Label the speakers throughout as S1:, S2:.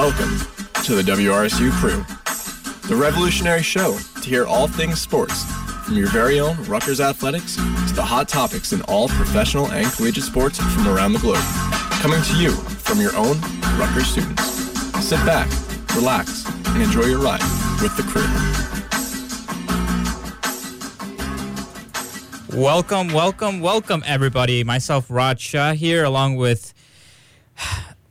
S1: Welcome to the WRSU Crew, the revolutionary show to hear all things sports, from your very own Rutgers athletics to the hot topics in all professional and collegiate sports from around the globe. Coming to you from your own Rutgers students. Sit back, relax, and enjoy your ride with the crew.
S2: Welcome, welcome, welcome, everybody. Myself, Raj Shah, here, along with,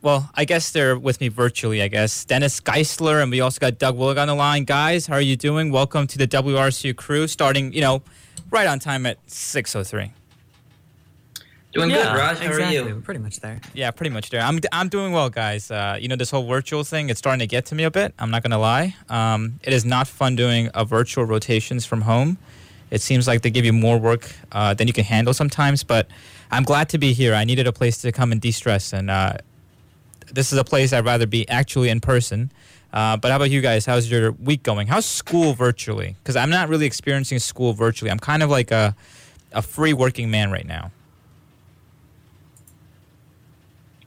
S2: well, I guess they're with me virtually, I guess. Dennis Geisler, and we also got Doug Willig on the line. Guys, how are you doing? Welcome to the WRSU crew, starting, you know, right on time at 6.03.
S3: Doing good, Raj. How
S4: exactly.
S3: are you?
S4: We're pretty much there.
S2: Yeah, pretty much there. I'm, I'm doing well, guys. Uh, you know, this whole virtual thing, it's starting to get to me a bit. I'm not going to lie. Um, it is not fun doing a virtual rotations from home. It seems like they give you more work uh, than you can handle sometimes, but I'm glad to be here. I needed a place to come and de stress, and uh, this is a place I'd rather be actually in person. Uh, but how about you guys? How's your week going? How's school virtually? Because I'm not really experiencing school virtually. I'm kind of like a, a free working man right now.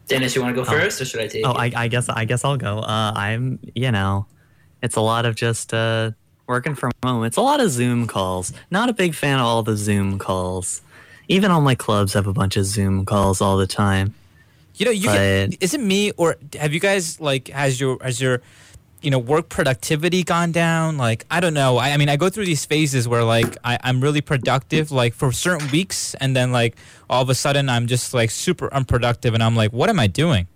S3: Dennis, you want to go first, or should I take
S4: Oh,
S3: it?
S4: I, I guess I guess I'll go. Uh, I'm you know, it's a lot of just uh, working from home. It's a lot of Zoom calls. Not a big fan of all the Zoom calls. Even all my clubs have a bunch of Zoom calls all the time.
S2: You know, you can is it me or have you guys like has your has your you know work productivity gone down? Like I don't know. I, I mean, I go through these phases where like I, I'm really productive like for certain weeks, and then like all of a sudden I'm just like super unproductive, and I'm like, what am I doing?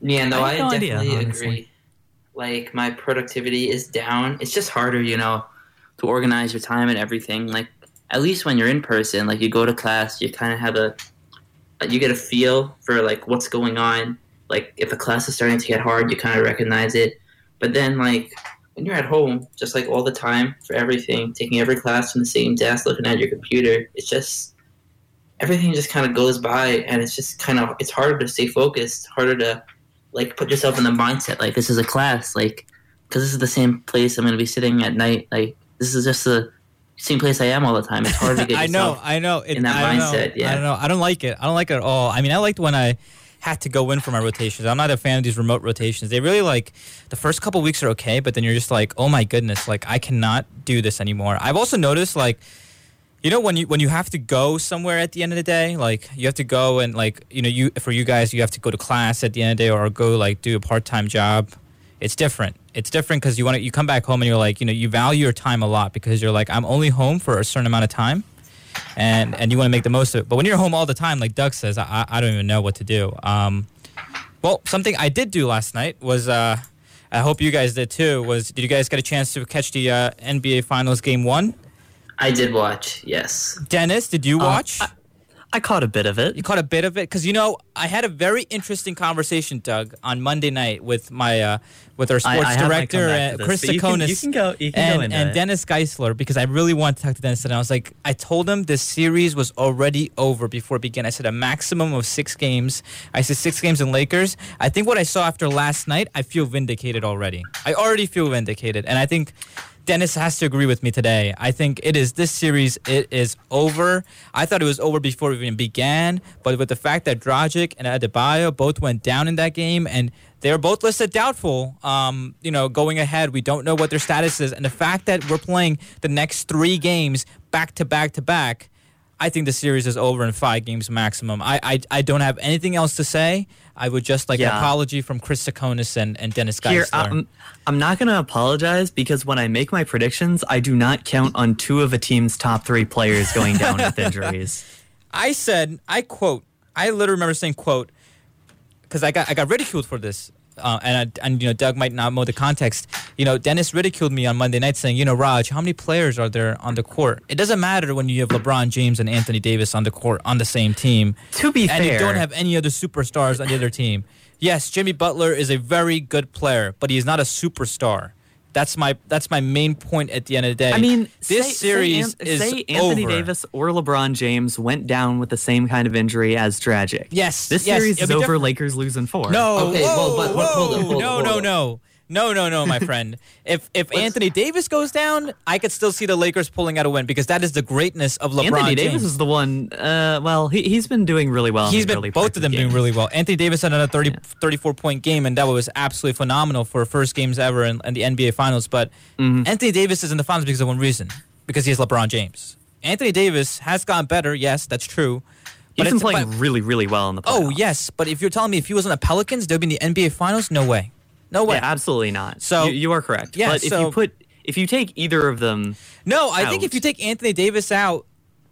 S3: yeah, no,
S4: I
S3: I,
S4: no idea,
S3: definitely
S4: honestly.
S3: agree. Like my productivity is down. It's just harder, you know, to organize your time and everything. Like at least when you're in person, like you go to class, you kind of have a, you get a feel for like what's going on. Like if a class is starting to get hard, you kind of recognize it. But then like when you're at home, just like all the time for everything, taking every class from the same desk, looking at your computer, it's just everything just kind of goes by, and it's just kind of it's harder to stay focused, harder to like put yourself in the mindset like this is a class, like because this is the same place I'm going to be sitting at night. Like this is just the same place I am all the time. It's hard to get
S2: I know. I know. It,
S3: in that
S2: I
S3: mindset,
S2: know.
S3: yeah.
S2: I don't know. I don't like it. I don't like it at all. I mean, I liked when I had to go in for my rotations. I'm not a fan of these remote rotations. They really like the first couple weeks are okay, but then you're just like, oh my goodness, like I cannot do this anymore. I've also noticed like. You know when you when you have to go somewhere at the end of the day, like you have to go and like you know you for you guys you have to go to class at the end of the day or go like do a part time job. It's different. It's different because you want to you come back home and you're like you know you value your time a lot because you're like I'm only home for a certain amount of time, and and you want to make the most of it. But when you're home all the time, like Doug says, I I don't even know what to do. Um, well, something I did do last night was uh, I hope you guys did too. Was did you guys get a chance to catch the uh, NBA Finals Game One?
S3: I did watch, yes.
S2: Dennis, did you
S4: Uh,
S2: watch?
S4: I- I caught a bit of it.
S2: you caught a bit of it because you know I had a very interesting conversation, Doug, on Monday night with my uh, with our sports
S4: I my
S2: director, uh, Chris
S4: but you can-
S2: Sakonis,
S4: you can go- you can
S2: and,
S4: go
S2: and. Dennis Geisler because I really wanted to talk to Dennis. And I was like, I told him this series was already over before it began. I said a maximum of six games. I said six games in Lakers. I think what I saw after last night, I feel vindicated already. I already feel vindicated, and I think. Dennis has to agree with me today. I think it is this series. It is over. I thought it was over before it even began, but with the fact that Dragic and Adebayo both went down in that game, and they're both listed doubtful. Um, you know, going ahead, we don't know what their status is, and the fact that we're playing the next three games back to back to back. I think the series is over in five games maximum. I, I, I don't have anything else to say. I would just like an apology from Chris Sakonis and, and Dennis
S4: Here, I'm, I'm not going to apologize because when I make my predictions, I do not count on two of a team's top three players going down with injuries.
S2: I said, I quote, I literally remember saying quote, because I got I got ridiculed for this, uh, and I, and you know Doug might not know the context. You know, Dennis ridiculed me on Monday night saying, you know, Raj, how many players are there on the court? It doesn't matter when you have LeBron James and Anthony Davis on the court on the same team,
S4: To be
S2: and
S4: fair, and
S2: you don't have any other superstars on the other team. Yes, Jimmy Butler is a very good player, but he is not a superstar. That's my that's my main point at the end of the day.
S4: I mean,
S2: this
S4: say,
S2: series
S4: say, An-
S2: is
S4: say Anthony
S2: over.
S4: Davis or LeBron James went down with the same kind of injury as Dragic.
S2: Yes,
S4: This
S2: yes,
S4: series is over.
S2: different.
S4: Lakers losing four.
S2: No,
S3: Okay,
S2: whoa,
S3: well, but- but hold on,
S2: whoa,
S3: hold on,
S2: no,
S3: hold
S2: no,
S3: on.
S2: no. No, no, no, no, my friend. If if Anthony Davis goes down, I could still see the Lakers pulling out a win because that is the greatness of LeBron James.
S4: Anthony
S2: James.
S4: Davis is the one. Uh, well, he he's been doing really well. in
S2: He's
S4: the
S2: been both of them doing really well. Anthony Davis had another 30, 34 point game, and that was absolutely phenomenal for first games ever in, in the NBA Finals. But
S4: Mm-hmm.
S2: Anthony Davis is in the finals because of one reason: because he has LeBron James. Anthony Davis has gotten better. Yes, that's true.
S4: He's been playing
S2: but-
S4: really, really well in the playoffs.
S2: oh yes, but if you're telling me if he was on the Pelicans, they'd be in the NBA Finals. No way. No way.
S4: Yeah, absolutely not.
S2: So-
S4: you, you are correct.
S2: Yeah,
S4: but if you put if you take either of them,
S2: No, I think if you take Anthony Davis out,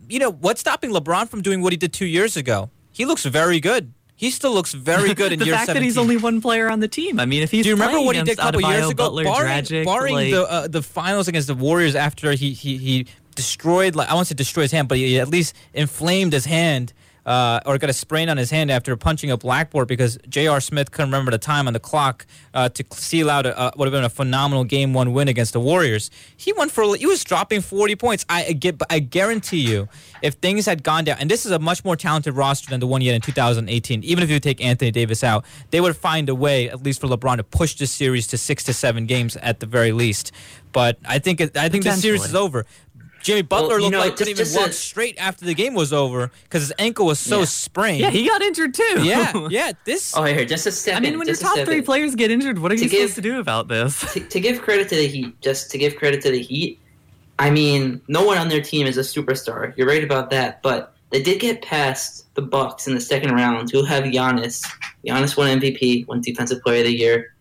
S2: you know, what's stopping LeBron from doing what he did two years ago? He looks very good. He still looks very good in
S4: the
S2: year
S4: fact
S2: 17.
S4: that he's only one player on the team. I mean, if he's
S2: Do you remember what he did a couple years ago?
S4: Butler,
S2: barring
S4: Dragic,
S2: barring
S4: like,
S2: the uh, the finals against the Warriors after he he, he destroyed like I want to say destroyed his hand, but he at least inflamed his hand. Uh, or got a sprain on his hand after punching a blackboard because J.R. Smith couldn't remember the time on the clock uh, to seal out a, uh, would have been a phenomenal game one win against the Warriors. He went for he was dropping 40 points. I get I guarantee you, if things had gone down, and this is a much more talented roster than the one he had in 2018. Even if you take Anthony Davis out, they would find a way, at least for LeBron, to push this series to six to seven games at the very least. But I think it, I think the series is over. Jimmy Butler
S3: you
S2: looked
S3: know,
S2: like
S3: just-
S2: couldn't even
S3: just
S2: walk
S3: a-
S2: straight after the game was over because his ankle was so
S3: Yeah.
S2: sprained.
S4: yeah, he got injured too.
S2: yeah, yeah. This
S3: Oh, here, just a
S4: I
S3: second.
S4: I mean, when your
S3: just a
S4: top three players get injured, what are
S3: To
S4: you
S3: give-
S4: supposed to do about this?
S3: to, to give credit to the Heat, just to give credit to the Heat, I mean, no one on their team is a superstar. You're right about that, but they did get past the Bucks in the second round, who have Giannis. Giannis won MVP, won Defensive Player of the Year.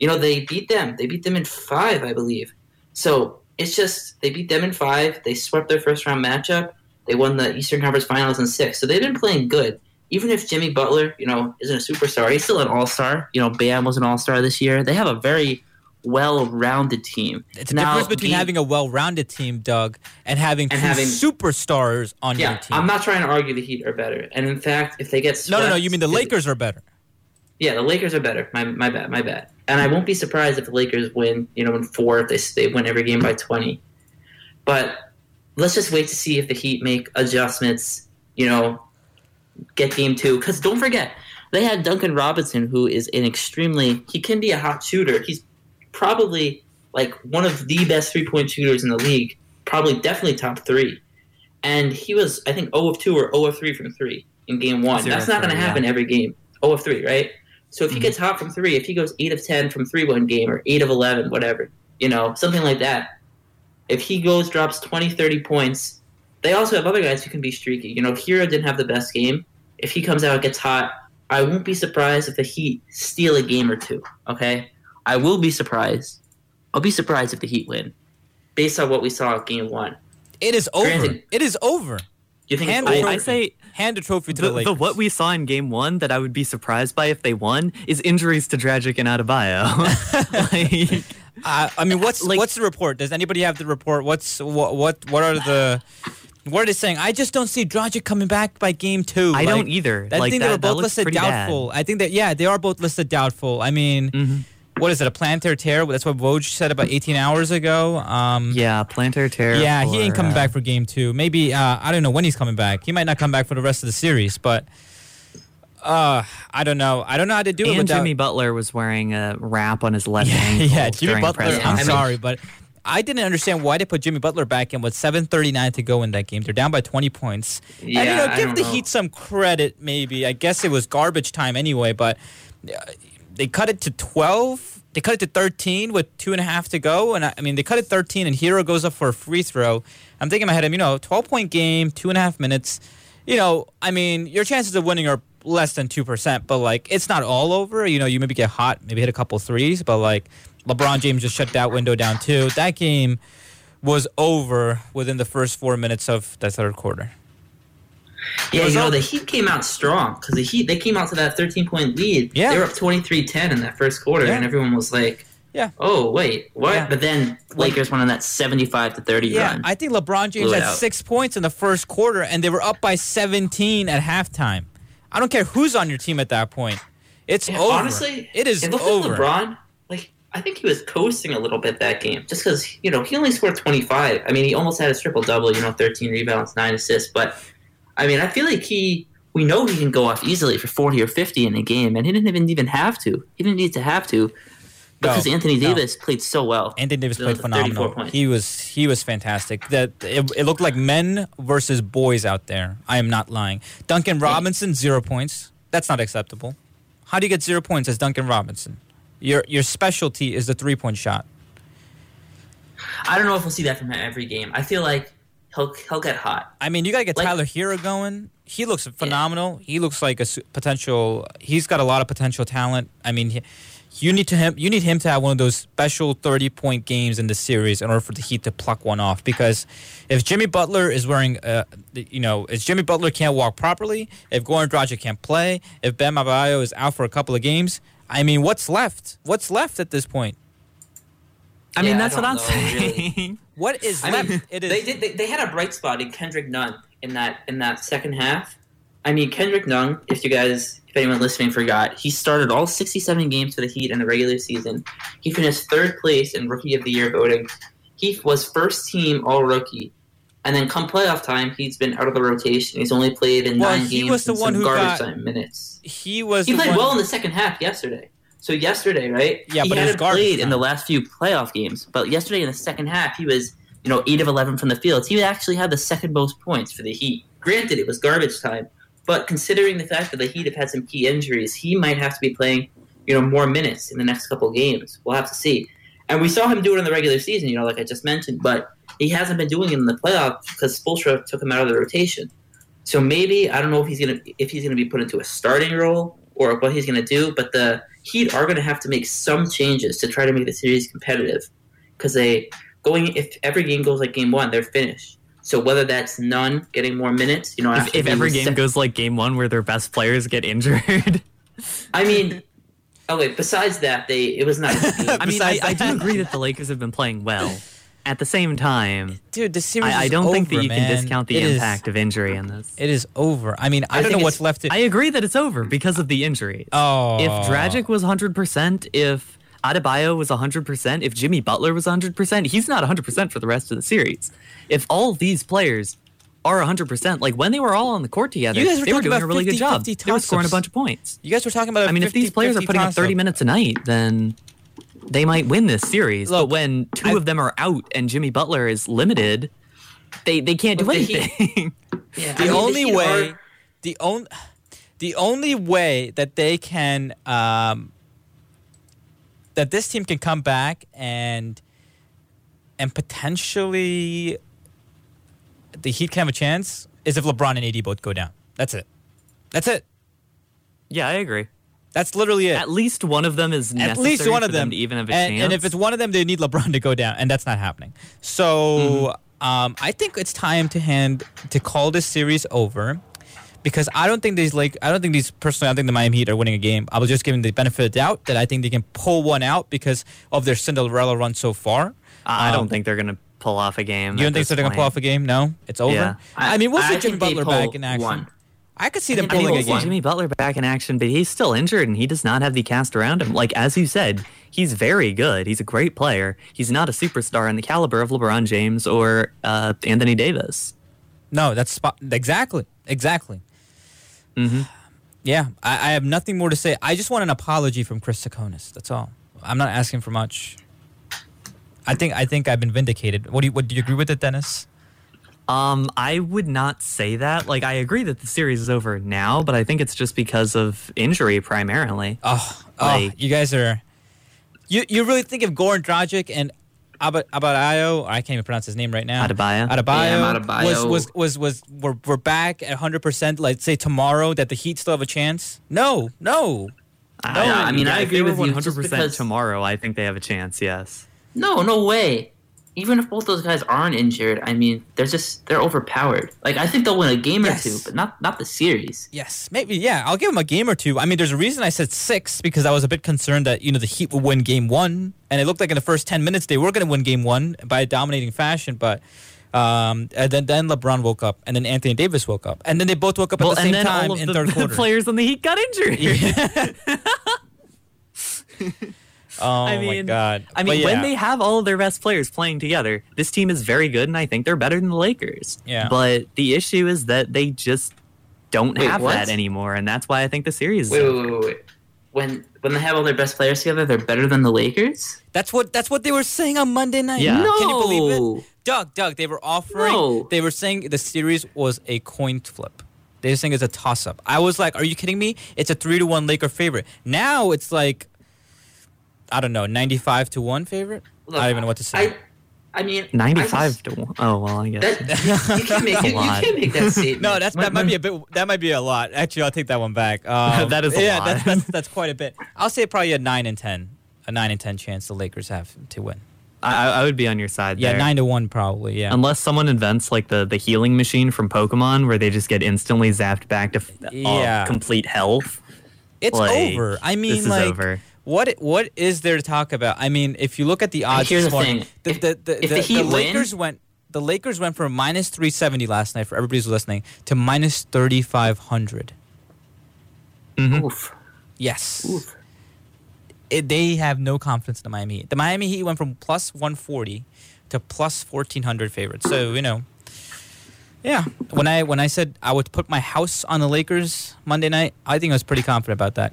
S3: You know, they beat them. They beat them in five, I believe. So it's just they beat them in five. They swept their first round matchup. They won the Eastern Conference Finals in six. So they've been playing good. Even if Jimmy Butler, you know, isn't a superstar, he's still an all star. You know, Bam was an all star this year. They have a very well rounded team.
S2: it's a
S3: Now,
S2: difference between
S3: the-
S2: having a well-rounded team, Doug, and having
S3: And having-
S2: superstars on your
S3: Yeah,
S2: team.
S3: I'm not trying to argue the Heat are better. And in fact, if they get
S2: no,
S3: swept,
S2: no, no. You mean the Lakers are better?
S3: Yeah, the Lakers are better. My, my bad, my bad. And I won't be surprised if the Lakers win, you know, in four if they, they win every game by 20. But let's just wait to see if the Heat make adjustments, you know, get game two. Because don't forget, they had Duncan Robinson, who is an extremely, he can be a hot shooter. He's probably like one of the best three point shooters in the league, probably definitely top three. And he was, I think, 0 of 2 or 0 of 3 from 3 in game one.
S4: Zero
S3: That's not going to happen
S4: yeah.
S3: every game. 0 of 3, right? So if he
S4: Mhm.
S3: gets hot from 3, if he goes 8 of 10 from 3 one game or 8 of 11, whatever, you know, something like that. If he goes, drops 20, 30 points, they also have other guys who can be streaky. You know, Herro didn't have the best game. If he comes out, and gets hot, I won't be surprised if the Heat steal a game or two, okay? I will be surprised. I'll be surprised if the Heat win based on what we saw at game one.
S2: It is over.
S3: Granted-
S2: It is over.
S3: You think
S2: Hand
S3: it's over?
S4: I, I say
S2: Hand a trophy to
S4: the,
S2: the,
S4: the what we saw in game one that I would be surprised by if they won is injuries to Dragic and Adebayo. like,
S2: Uh, I mean, what's
S4: Like-
S2: what's the report? Does anybody have the report? What's what what what are the what are they saying? I just don't see Dragic coming back by game two.
S4: I
S2: Like,
S4: don't either.
S2: I
S4: like,
S2: think
S4: that,
S2: they were both listed
S4: pretty bad.
S2: doubtful. I think that yeah, they are both listed doubtful. I mean,
S4: Mhm.
S2: What is it? A plantar tear? That's what Woj said about 18 hours ago. Um,
S4: Yeah, plantar tear.
S2: yeah, he ain't coming
S4: uh,
S2: back for game two. Maybe uh, I don't know when he's coming back. He might not come back for the rest of the series, but uh, I don't know. I don't know how to do it
S4: And. Jimmy Butler was wearing a wrap on his left
S2: yeah,
S4: ankle.
S2: yeah, Jimmy Butler. I'm sorry, but I didn't understand why they put Jimmy Butler back in with 7:39 to go in that game. They're down by 20 points.
S3: Yeah,
S2: and you know, give the
S3: know.
S2: Heat some credit. Maybe I guess it was garbage time anyway, but uh, they cut it to 12. They cut it to 13 with two and a half to go, and I, I mean they cut it 13, and Herro goes up for a free throw. I'm thinking in my head, you know, 12 point game, two and a half minutes. You know, I mean, your chances of winning are less than two percent, but like it's not all over. You know, you maybe get hot, maybe hit a couple threes, but like LeBron James just shut that window down too. That game was over within the first four minutes of the third quarter.
S3: Yeah, you know, the Heat came out strong because the Heat they came out to that 13 point lead.
S2: Yeah.
S3: they were up 23-10 in that first quarter,
S2: Yeah.
S3: and everyone was like,
S2: Yeah.
S3: "Oh, wait, what?"
S2: Yeah.
S3: But then Lakers won on that 75 to 30
S2: Yeah,
S3: run.
S2: I think LeBron James had
S3: out.
S2: six points in the first quarter, and they were up by 17 at halftime. I don't care who's on your team at that point. It's
S3: Yeah,
S2: over.
S3: Honestly,
S2: it is
S3: it
S2: over.
S3: LeBron. Like I think he was coasting a little bit that game, just because you know he only scored 25. I mean, he almost had a triple double. You know, 13 rebounds, nine assists. But I mean, I feel like he. We know he can go off easily for 40 or 50 in a game, and he didn't even even have to. He didn't need to have to. because
S2: No,
S3: Anthony
S2: no.
S3: Davis played so well.
S2: Anthony Davis played phenomenal.
S3: points.
S2: He was he was fantastic. That it, it looked like men versus boys out there. I am not lying. Duncan Robinson zero points. That's not acceptable. How do you get zero points as Duncan Robinson? Your your specialty is the three point shot.
S3: I don't know if we'll see that from every game. I feel like he'll he'll get hot.
S2: I mean, you gotta get
S3: Like-
S2: Tyler Herro going. He looks phenomenal. He looks like a potential. He's got a lot of potential talent. I mean, he, you need to him. You need him to have one of those special thirty point games in the series in order for the Heat to pluck one off. Because if Jimmy Butler is wearing, uh, you know, if Jimmy Butler can't walk properly, if Goran Dragic can't play, if Ben Mabayo is out for a couple of games, I mean, what's left? What's left at this point?
S4: I mean,
S3: Yeah, I
S4: that's what I'm
S3: know,
S4: saying.
S3: really.
S2: What is
S3: I
S2: left?
S3: mean,
S2: it is.
S3: they did. They, they had a bright spot in Kendrick Nunn in that in that second half. I mean, Kendrick Nunn. If you guys, if anyone listening forgot, he started all 67 games for the Heat in the regular season. He finished third place in Rookie of the Year voting. He was first team All Rookie, and then come playoff time, he's been out of the rotation. He's only played in
S2: Well,
S3: nine
S2: he
S3: games.
S2: was the
S3: and
S2: one
S3: some
S2: who
S3: garbage
S2: got-
S3: time minutes.
S2: he was.
S3: He played well in the second half yesterday. So yesterday, right?
S2: Yeah,
S3: he
S2: but
S3: hadn't played in the last few playoff games. But yesterday in the second half, he was you know eight of eleven from the field. He actually had the second most points for the Heat. Granted, it was garbage time, but considering the fact that the Heat have had some key injuries, he might have to be playing you know more minutes in the next couple games. We'll have to see. And we saw him do it in the regular season, you know, like I just mentioned, but he hasn't been doing it in the playoffs because Spoelstra took him out of the rotation. So maybe I don't know if he's gonna if he's gonna be put into a starting role or what he's gonna do, but the Heat are gonna have to make some changes to try to make the series competitive because they going if every game goes like game one, they're finished. So whether that's Nunn getting more minutes, you know,
S4: if, if every game
S3: sec-
S4: goes like game one where their best players get injured.
S3: I mean, okay. Besides that, they it was nice.
S4: I mean, I, I do agree that the Lakers have been playing well. At the same time,
S2: dude, the series.
S4: I, I don't think that you
S2: man.
S4: can discount the
S2: It is-
S4: impact of injury in this.
S2: It is over. I mean, I,
S3: I
S2: don't know what's left. To,
S4: I agree that it's over because of the injuries.
S2: oh,
S4: If Dragic was 100%, if Adebayo was 100%, if Jimmy Butler was 100%, he's not 100% for the rest of the series. If all these players are 100%, like when they were all on the court together,
S2: You guys were
S4: they were doing
S2: about
S4: a really good job. They were scoring a bunch of points.
S2: you guys were talking about.
S4: I mean, if these players are putting up 30 minutes a night, then they might win this series.
S2: Look,
S4: but when 2
S2: I-
S4: of them are out and Jimmy Butler is limited, they, they can't do
S3: Look, the Heat-
S4: anything.
S3: Yeah, I
S2: the
S3: mean,
S2: only
S3: Heat
S2: way,
S3: are-
S2: the only, the only way that they can, um, that this team can come back and, and potentially, the Heat can have a chance is if LeBron and AD both go down. That's it. That's it.
S4: yeah, I agree.
S2: That's literally it.
S4: At least one of them is
S2: At
S4: necessary
S2: least one
S4: for
S2: of them,
S4: to even have a
S2: and,
S4: chance.
S2: and if it's one of them, they need LeBron to go down, and that's not happening. So um, I think it's time to hand to call this series over because I don't think these like I don't think these personally I don't think the Miami Heat are winning a game. I was just giving the benefit of the doubt that I think they can pull one out because of their Cinderella run so far.
S4: I
S2: Um,
S4: don't think they're gonna pull off a game.
S2: You don't think so? They're gonna pull off a game? No, it's over.
S4: Yeah.
S2: I, mean, we'll
S3: I
S2: see Jimmy Butler back in action.
S3: one.
S2: I could see them
S3: think
S2: pulling
S3: pull
S2: a
S4: We'll see
S3: one.
S2: game.
S4: Jimmy Butler back in action, but he's still injured and he does not have the cast around him. Like as you said, he's very good. He's a great player. He's not a superstar in the caliber of LeBron James or uh, Anthony Davis.
S2: No, that's spot exactly, exactly.
S4: Mm-hmm.
S2: Yeah, I, I have nothing more to say. I just want an apology from Chris Sakonis. That's all. I'm not asking for much. I think I think I've been vindicated. What do you what do you agree with it, Dennis?
S4: Um, I would not say that. Like, I agree that the series is over now, but I think it's just because of injury primarily.
S2: Oh, oh
S4: Like-
S2: you guys are. You you really think if Goran Dragic and Abba Abayo, I can't even pronounce his name right now.
S4: Adebayo.
S2: Adebayo,
S3: Yeah, Adebayo.
S2: was was was was we're, we're back at 100. percent Like say tomorrow that the Heat still have a chance. No, no.
S4: I,
S3: I mean, I agree with you,
S4: 100%
S3: because-
S4: tomorrow. I think they have a chance. Yes.
S3: No, no way. Even if both those guys aren't injured, I mean, they're just they're overpowered. Like I think they'll win a game
S2: Yes.
S3: or two, but not not the series.
S2: Yes, maybe. Yeah, I'll give them a game or two. I mean, there's a reason I said six because I was a bit concerned that you know the Heat would win game one, and it looked like in the first ten minutes they were going to win game one by a dominating fashion. But um, and then then LeBron woke up, and then Anthony Davis woke up, and then they both woke up at
S4: well,
S2: the
S4: and
S2: same time
S4: all of
S2: in
S4: the,
S2: third
S4: the players on the Heat got injured.
S2: oh
S4: I
S2: my
S4: mean-
S2: god!
S4: I mean,
S2: yeah.
S4: when they have all of their best players playing together, this team is very good, and I think they're better than the Lakers.
S2: Yeah.
S4: But the issue is that they just don't
S3: Wait,
S4: have
S3: what?
S4: that anymore, and that's why I think the series.
S3: Wait,
S4: is
S3: wait, wait, wait, wait. when when they have all their best players together, they're better than the Lakers.
S2: That's what that's what they were saying on Monday night.
S4: Yeah.
S3: No,
S2: Can you believe it? Doug, Doug, they were offering.
S3: No.
S2: They were saying the series was a coin flip. They were saying it's a toss up. I was like, are you kidding me? It's a three to one Laker favorite. Now it's like, I don't know, ninety five to one favorite.
S3: Look,
S2: I don't even know what to say.
S3: I, I mean, I
S4: Ninety-five to one. Oh well, I guess.
S3: That, you, can't make
S4: a
S3: it, you can't make that statement.
S2: no, that's that
S3: When-
S2: might be a bit. That might be a lot. Actually, I'll take that one back. Um,
S4: That is a
S2: yeah,
S4: lot.
S2: That's, that's that's quite a bit. I'll say probably a nine and ten, a nine and ten chance the Lakers have to win.
S4: I, I would be on your side.
S2: Yeah,
S4: there.
S2: nine to one probably. Yeah.
S4: Unless someone invents like the the healing machine from Pokemon, where they just get instantly zapped back to f- uh,
S2: Yeah.
S4: complete health.
S2: It's
S4: Like,
S2: over. I mean,
S4: this is
S2: like,
S4: over.
S2: What what is there to talk about? I mean, if you look at the odds
S3: Here's
S2: this
S3: the
S2: morning,
S3: thing.
S2: the,
S3: If-
S2: the, the,
S3: if the Heat win-
S2: Lakers went the Lakers went from minus three seventy last night for everybody who's listening to minus thirty five hundred. Mm-hmm.
S3: Oof,
S2: Yes,
S3: oof.
S2: It- they have no confidence in the Miami Heat. The Miami Heat went from plus one forty to plus fourteen hundred favorites. So you know. Yeah, when I when I said I would put my house on the Lakers Monday night, I think I was pretty confident about that.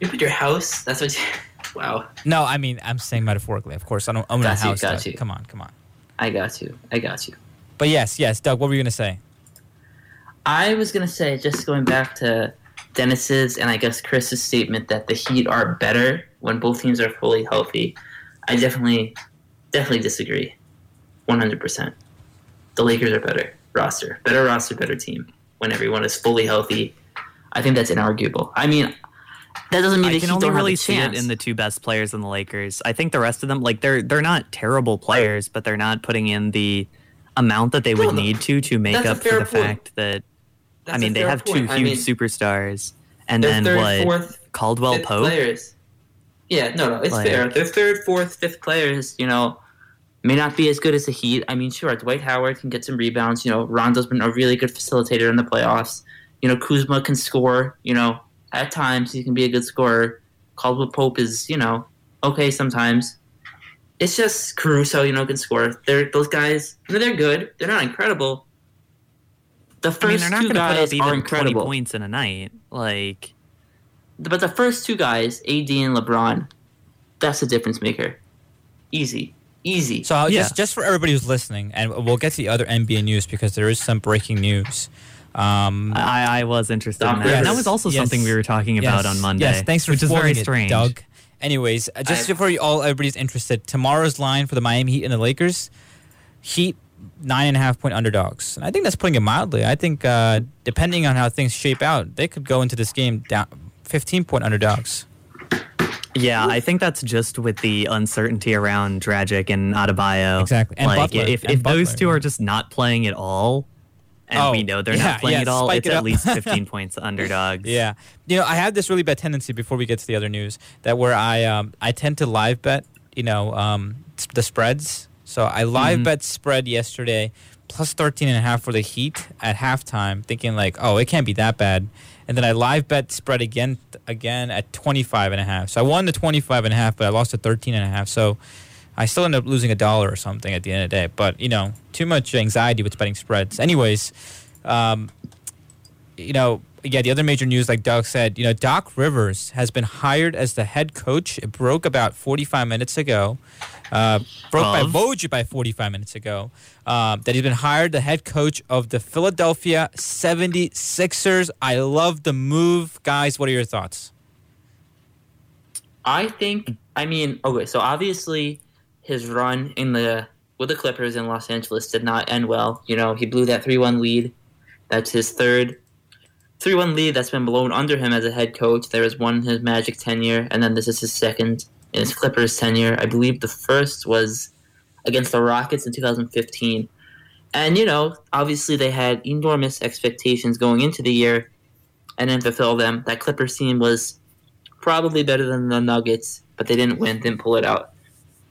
S3: You put your house. That's what. You, wow.
S2: No, I mean I'm saying metaphorically. Of course, I don't own
S3: Got
S2: a
S3: you,
S2: house.
S3: got
S2: Doug.
S3: you.
S2: Come on, come on.
S3: I got you. I got you.
S2: But yes, yes, Doug. What were you gonna say?
S3: I was gonna say, just going back to Dennis's and I guess Chris's statement that the Heat are better when both teams are fully healthy. I definitely, definitely disagree. One hundred percent. The Lakers are better roster, better roster, better team when everyone is fully healthy. I think that's inarguable. I mean, that doesn't mean
S4: I can only really see it in the two best players in the Lakers. I think the rest of them, like they're they're not terrible players, but they're not putting in the amount that they would
S3: No,
S4: need to to make up for the
S3: point.
S4: fact that
S3: That's
S4: I mean they have two huge
S3: I mean,
S4: superstars, and then
S3: third,
S4: what
S3: fourth,
S4: Caldwell Pope.
S3: players. Yeah, no, no, it's
S4: Like-
S3: fair. Their third, fourth, fifth players, you know, may not be as good as the Heat. I mean, sure, Dwight Howard can get some rebounds. You know, Rondo's been a really good facilitator in the playoffs. You know, Kuzma can score. You know, at times he can be a good scorer. Caldwell Pope is, you know, okay sometimes. It's just Caruso, you know, can score. They're those guys. You know, they're good. They're not incredible. The first
S4: I mean, they're not
S3: two
S4: going to put
S3: guys
S4: up even
S3: are
S4: twenty
S3: incredible.
S4: points in a night. Like
S3: But the first two guys, AD and LeBron, that's a difference maker. Easy. Easy.
S2: So
S4: Yeah.
S2: just just for everybody who's listening, and we'll get to the other NBA news because there is some breaking news. Um,
S4: I, I was interested in that. And that was also
S2: Yes.
S4: something we were talking about
S2: yes,
S4: on Monday.
S2: Yes, thanks for
S4: which is very
S2: spoiling it,
S4: strange.
S2: Doug. Anyways, uh, just
S3: I-
S2: before you all everybody's interested, tomorrow's line for the Miami Heat and the Lakers, Heat nine and a half point underdogs. And I think that's putting it mildly. I think uh, depending on how things shape out, they could go into this game down fifteen point underdogs.
S4: Yeah, I think that's just with the uncertainty around Dragic and Adebayo.
S2: Exactly. And
S4: like
S2: Butler.
S4: if
S2: And
S4: if those
S2: Butler,
S4: two
S2: yeah.
S4: are just not playing at all, and
S2: Oh,
S4: we know they're
S2: yeah,
S4: not playing
S2: yeah,
S4: at all, it's
S2: it
S4: at least 15 points underdogs.
S2: Yeah, you know, I have this really bad tendency before we get to the other news that where I um I tend to live bet, you know, um the spreads. So I live
S4: Mhm.
S2: bet spread yesterday plus 13 and a half for the Heat at halftime, thinking like, "Oh, it can't be that bad." And then I live bet spread again again at 25 and a half. So I won the 25 and a half, but I lost the 13 and a half. So I still end up losing a dollar or something at the end of the day. But, you know, too much anxiety with betting spreads. Anyways, um, you know, yeah, the other major news, like Doug said, you know, Doc Rivers has been hired as the head coach. It broke about 45 minutes ago. Uh, broke by
S4: Of?
S2: Woj by 45 minutes ago. Um, that he's been hired the head coach of the Philadelphia 76ers. I love the move. Guys, what are your thoughts?
S3: I think I mean, okay, so obviously his run in the with the Clippers in Los Angeles did not end well. You know, he blew that three one lead. That's his third three one lead that's been blown under him as a head coach. There was one in his Magic tenure, and then this is his second in his Clippers tenure. I believe the first was against the Rockets in 2015. And you know, obviously they had enormous expectations going into the year and then fulfill them. That Clippers team was probably better than the Nuggets, but they didn't win, didn't pull it out.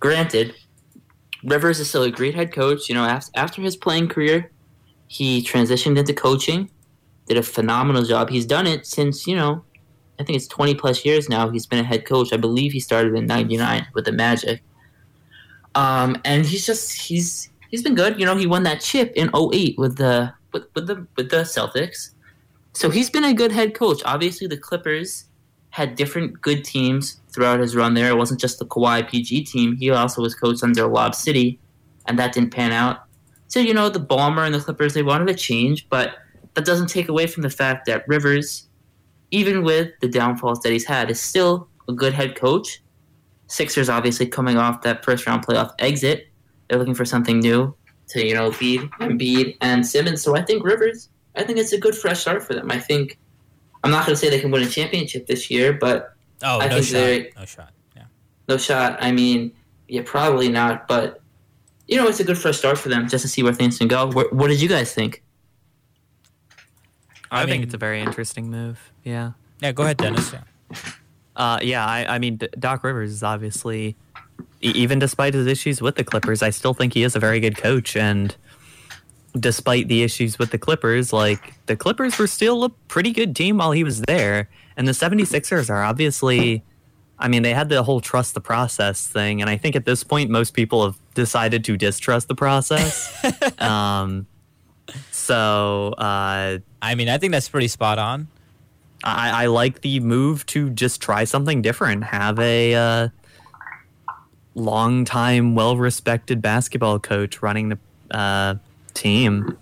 S3: Granted, Rivers is still a great head coach. You know, after, after his playing career, he transitioned into coaching, did a phenomenal job. He's done it since, you know, I think it's 20 plus years now. He's been a head coach. I believe he started in 99 with the Magic. Um, and he's just, he's, he's been good. You know, he won that chip in 08 with the, with, with the, with the Celtics. So he's been a good head coach. Obviously, the Clippers had different good teams throughout his run there. It wasn't just the Kawhi PG team. He also was coached under Lob City, and that didn't pan out. So, you know, the Ballmer and the Clippers, they wanted to change, but that doesn't take away from the fact that Rivers, even with the downfalls that he's had, is still a good head coach. Sixers obviously coming off that first round playoff exit. They're looking for something new to, you know, feed Embiid and Simmons. So I think Rivers, I think it's a good fresh start for them. I think I'm not going to say they can win a championship this year, but
S2: Oh,
S3: I
S2: no
S3: think
S2: shot. No shot. Yeah.
S3: no shot. I mean, yeah, probably not, but you know, it's a good first start for them just to see where things can go. What, what did you guys think?
S4: I,
S2: I
S4: think it's a very interesting move. Yeah.
S2: Yeah, go ahead, Dennis. Yeah.
S4: Uh, yeah, I, I mean, Doc Rivers is obviously, even despite his issues with the Clippers, I still think he is a very good coach. And despite the issues with the Clippers, like, the Clippers were still a pretty good team while he was there. And the 76ers are obviously, I mean, they had the whole trust the process thing. And I think at this point, most people have decided to distrust the process. um, so, uh,
S2: I mean, I think that's pretty spot on.
S4: I, I like the move to just try something different. Have a uh, long-time, well-respected basketball coach running the uh, team,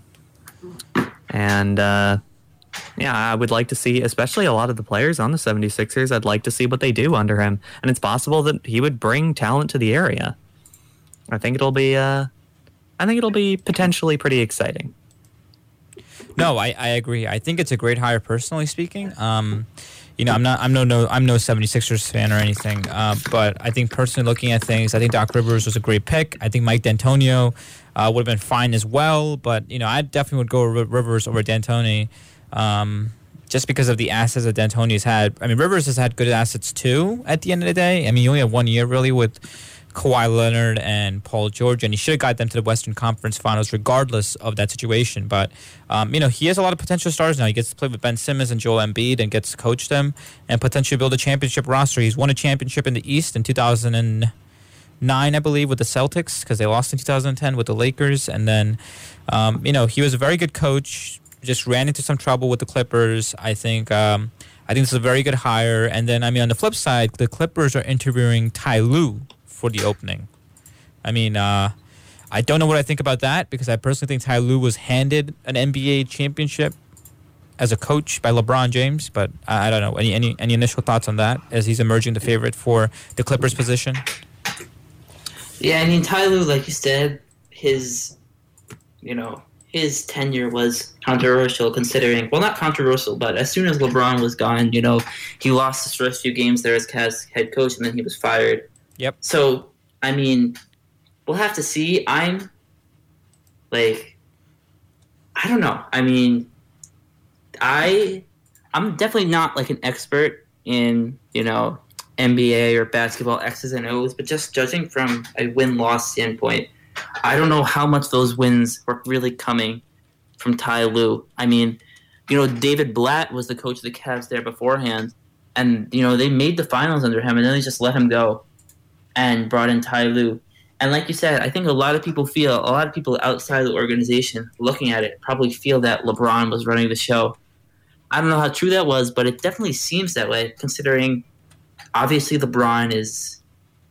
S4: and uh, yeah, I would like to see, especially a lot of the players on the 76ers. I'd like to see what they do under him, and it's possible that he would bring talent to the area. I think it'll be. Uh, I think it'll be potentially pretty exciting.
S2: No, I, I agree. I think it's a great hire, personally speaking. Um, you know, I'm not, I'm no, no, I'm no 76ers fan or anything. Uh, but I think personally looking at things, I think Doc Rivers was a great pick. I think Mike D'Antoni uh, would have been fine as well. But you know, I definitely would go Rivers over D'Antoni, um, just because of the assets that D'Antoni's had. I mean, Rivers has had good assets too. At the end of the day, I mean, you only have one year really with Kawhi Leonard and Paul George, and he should have got them to the Western Conference Finals regardless of that situation. But um, you know, he has a lot of potential stars now. He gets to play with Ben Simmons and Joel Embiid, and gets to coach them and potentially build a championship roster. He's won a championship in the East in 2009, I believe, with the Celtics because they lost in 2010 with the Lakers, and then um, you know he was a very good coach. Just ran into some trouble with the Clippers. I think. Um, I think this is a very good hire. And then, I mean, on the flip side, the Clippers are interviewing Ty Lue for the opening. I mean, uh, I don't know what I think about that because I personally think Ty Lue was handed an NBA championship as a coach by LeBron James, but I, I don't know. Any, any any initial thoughts on that as he's emerging the favorite for the Clippers position?
S3: Yeah, I mean, Ty Lue, like you said, his, you know, his tenure was controversial considering, well, not controversial, but as soon as LeBron was gone, you know, he lost his first few games there as Cavs head coach and then he was fired.
S2: Yep.
S3: So, I mean, we'll have to see. I'm, like, I don't know. I mean, I, I'm definitely not like an expert in, you know, NBA or basketball X's and O's, but just judging from a win loss standpoint, I don't know how much those wins were really coming from Ty Lue. I mean, you know, David Blatt was the coach of the Cavs there beforehand, and you know they made the finals under him, and then they just let him go, and brought in Ty Lue. And like you said, I think a lot of people feel, a lot of people outside the organization looking at it probably feel that LeBron was running the show. I don't know how true that was, but it definitely seems that way, considering obviously LeBron is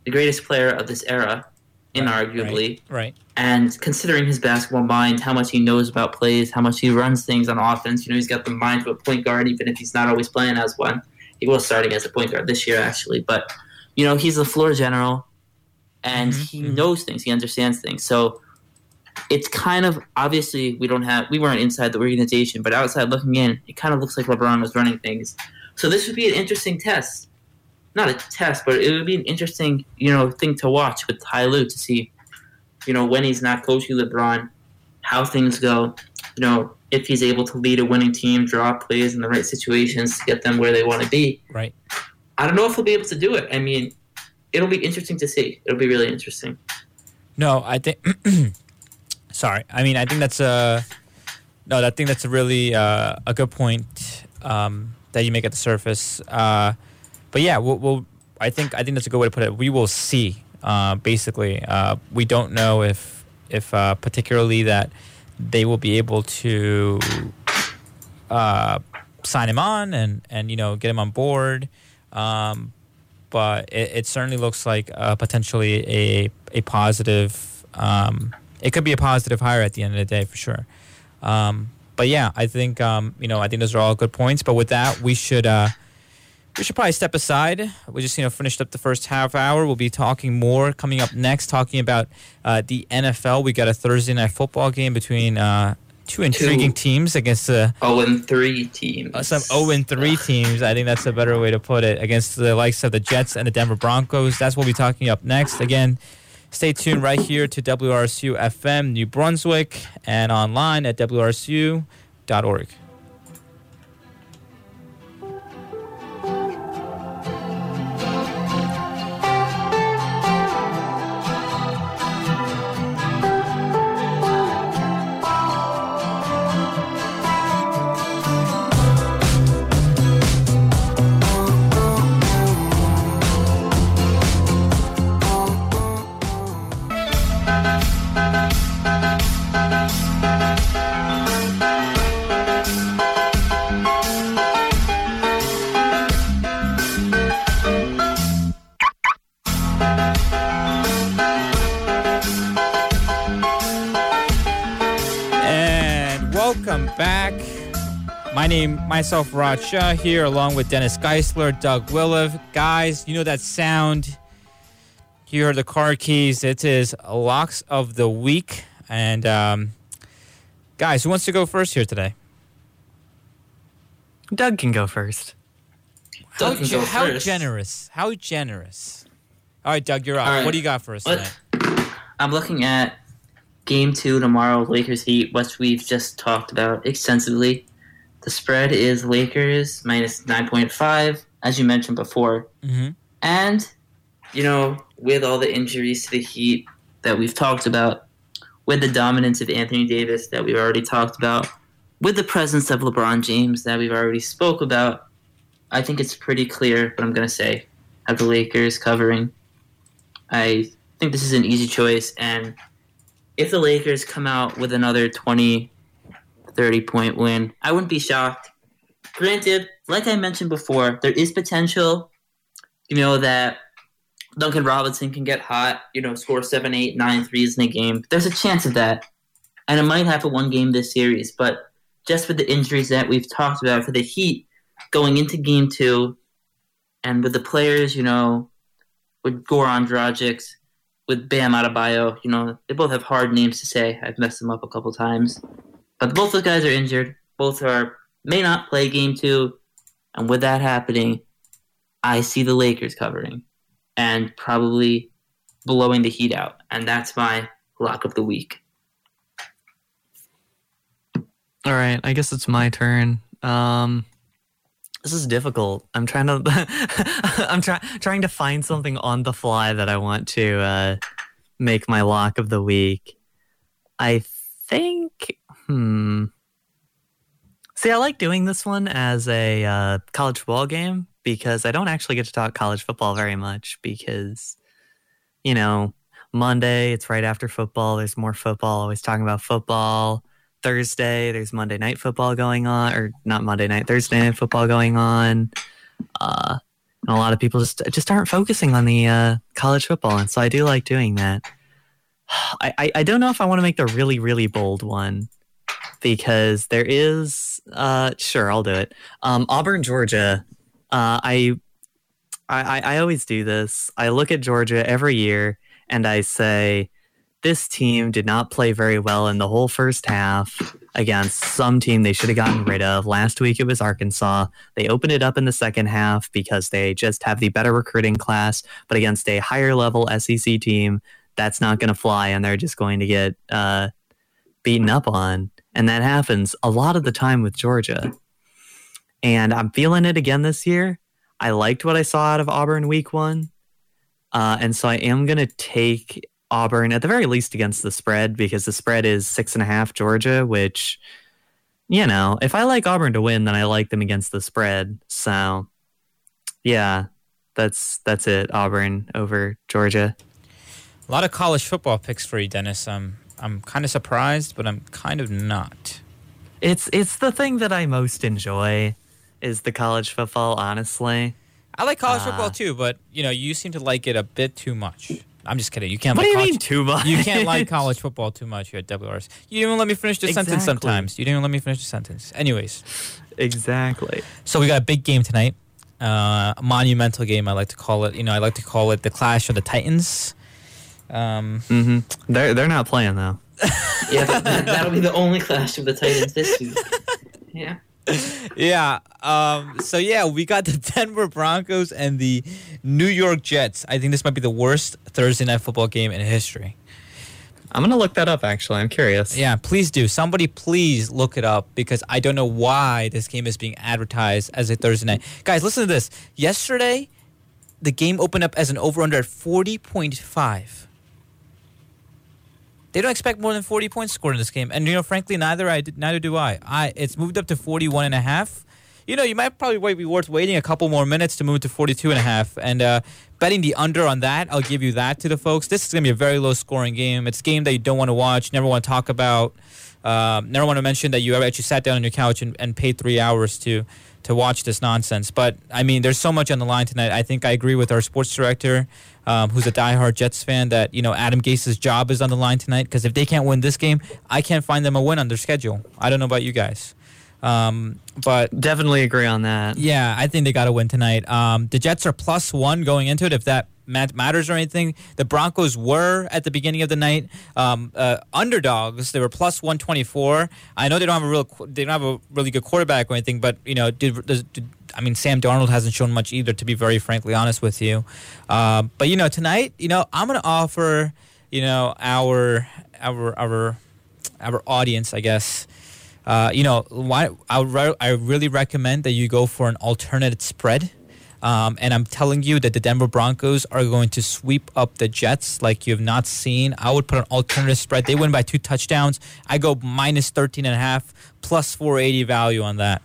S3: the greatest player of this era, inarguably.
S2: Right.
S3: And considering his basketball mind, how much he knows about plays, how much he runs things on offense, you know, he's got the mind of a point guard, even if he's not always playing as one. He was starting as a point guard this year, actually. But, you know, he's the floor general and
S2: Mhm,
S3: he
S2: mhm.
S3: knows things, he understands things. So it's kind of obviously we don't have, we weren't inside the organization, but outside looking in, it kind of looks like LeBron was running things. So this would be an interesting test. Not a test, but it would be an interesting, you know, thing to watch with Ty Lue to see you know, when he's not coaching LeBron, how things go, you know, if he's able to lead a winning team, draw plays in the right situations to get them where they want to be.
S2: Right.
S3: I don't know if he'll be able to do it. I mean, it'll be interesting to see. It'll be really interesting.
S2: No, I think. sorry, I mean I think that's a. No, I think that's a really uh, a good point um, that you make at the surface. Uh, but yeah, we'll, we'll. I think I think that's a good way to put it. We will see. Uh, basically, uh, we don't know if if uh, particularly that they will be able to uh, sign him on and and you know get him on board. Um, but it, it certainly looks like uh, potentially a a positive. Um, it could be a positive hire at the end of the day for sure. Um, but yeah, I think um, you know I think those are all good points. But with that, we should uh, we should probably step aside. We just you know finished up the first half hour. We'll be talking more coming up next, talking about uh, the NFL. We got a Thursday night football game between uh, two intriguing teams against the
S3: oh and three teams.
S2: uh, some 0 and 3 teams. I think that's a better way to put it against the likes of the Jets and the Denver Broncos. That's what we'll be talking up next. Again, stay tuned right here to WRSU FM New Brunswick and online at WRSU.org. name, myself, Raj Shah here, along with Dennis Geisler, Doug Willig. Guys, you know that sound. You heard the car keys. It is locks of the week. And um, guys, who wants to go first here today?
S4: Doug can go first.
S3: Doug
S2: how,
S3: can go
S2: ge- how
S3: first.
S2: generous? How generous? All right, Doug, you're up.
S3: All right.
S2: What do you got for us
S3: What-
S2: tonight?
S3: I'm looking at game two tomorrow, Lakers Heat, which we've just talked about extensively. The spread is Lakers minus 9.5, as you mentioned before.
S2: hmm
S3: And, you know, with all the injuries to the Heat that we've talked about, with the dominance of Anthony Davis that we've already talked about, with the presence of LeBron James that we've already spoke about, I think it's pretty clear what I'm going to say. Have the Lakers covering. I think this is an easy choice. And if the Lakers come out with another 20, 30 point win, I wouldn't be shocked. Granted, like I mentioned before, there is potential, you know, that Duncan Robinson can get hot, you know, score seven, eight, nine threes in a game. There's a chance of that. And it might happen one game this series, but just with the injuries that we've talked about for the Heat going into game two, and with the players, you know, with Goran Dragic, with Bam Adebayo, you know, they both have hard names to say. I've messed them up a couple times. But both of those guys are injured. Both are may not play game two. And with that happening, I see the Lakers covering and probably blowing the Heat out. And that's my lock of the week.
S4: All right, I guess it's my turn. Um, this is difficult. I'm trying to, I'm trying trying to find something on the fly that I want to uh, make my lock of the week. I think, hmm. See, I like doing this one as a uh, college football game because I don't actually get to talk college football very much because, you know, Monday it's right after football. There's more football. Always talking about football. Thursday, there's Monday night football going on, or not Monday night, Thursday night football going on. Uh, and a lot of people just just aren't focusing on the uh, college football, and so I do like doing that. I, I, I don't know if I want to make the really really bold one because there is uh sure I'll do it. Um, Auburn, Georgia. Uh, I, I I always do this. I look at Georgia every year and I say this team did not play very well in the whole first half against some team they should have gotten rid of. Last week it was Arkansas. They opened it up in the second half because they just have the better recruiting class, but against a higher level SEC team, that's not going to fly and they're just going to get uh, beaten up on. And that happens a lot of the time with Georgia. And I'm feeling it again this year. I liked what I saw out of Auburn week one. Uh, and so I am going to take Auburn at the very least against the spread because the spread is six and a half Georgia, which, you know, if I like Auburn to win, then I like them against the spread. So, yeah, that's that's it. Auburn over Georgia.
S2: A lot of college football picks for you, Dennis. Um, I'm kind of surprised, but I'm kind of not.
S4: It's it's the thing that I most enjoy is the college football. Honestly,
S2: I like college
S4: Ah.
S2: football too, but you know, you seem to like it a bit too much. I'm just kidding. You can't
S4: What
S2: like
S4: do you
S2: college
S4: mean too much?
S2: You can't like college football too much here at WRS. You didn't even let me finish the sentence sometimes. You didn't even let me finish the sentence. Anyways,
S4: exactly.
S2: so we got a big game tonight. Uh, a monumental game, I like to call it. You know, I like to call it the clash of the Titans. Um,
S4: hmm They're they're not playing though.
S3: Yeah, that, that, that'll be the only clash of the Titans this week. Yeah.
S2: yeah. Um, so yeah, we got the Denver Broncos and the New York Jets. I think this might be the worst Thursday night football game in history.
S4: I'm gonna look that up. Actually, I'm curious.
S2: Yeah, please do. Somebody please look it up because I don't know why this game is being advertised as a Thursday night. Guys, listen to this. Yesterday, the game opened up as an over under at 40.5. They don't expect more than 40 points scored in this game. And you know, frankly, neither I neither do I. I it's moved up to 41 and a half. You know, you might probably be worth waiting a couple more minutes to move to 42 and a half and uh, betting the under on that. I'll give you that to the folks. This is going to be a very low scoring game. It's a game that you don't want to watch, never want to talk about. Um, never want to mention that you ever actually sat down on your couch and, and paid three hours to to watch this nonsense. But I mean, there's so much on the line tonight. I think I agree with our sports director, um, who's a diehard Jets fan, that you know Adam Gase's job is on the line tonight. Because if they can't win this game, I can't find them a win on their schedule. I don't know about you guys, um, but
S4: Definitely agree on that.
S2: yeah, I think they got to win tonight. Um, the Jets are plus one going into it. If that matters or anything, the Broncos were at the beginning of the night um, uh, underdogs. They were plus one twenty four. I know they don't have a real, they don't have a really good quarterback or anything, but you know, did, did I mean Sam Darnold hasn't shown much either, to be very frankly honest with you. Um, but you know, tonight, you know, I'm gonna offer, you know, our our our our audience, I guess. Uh, you know, why I re- I really recommend that you go for an alternate spread. Um, and I'm telling you that the Denver Broncos are going to sweep up the Jets like you have not seen. I would put an alternative spread. They win by two touchdowns. I go minus 13 and a half plus 480 value on that.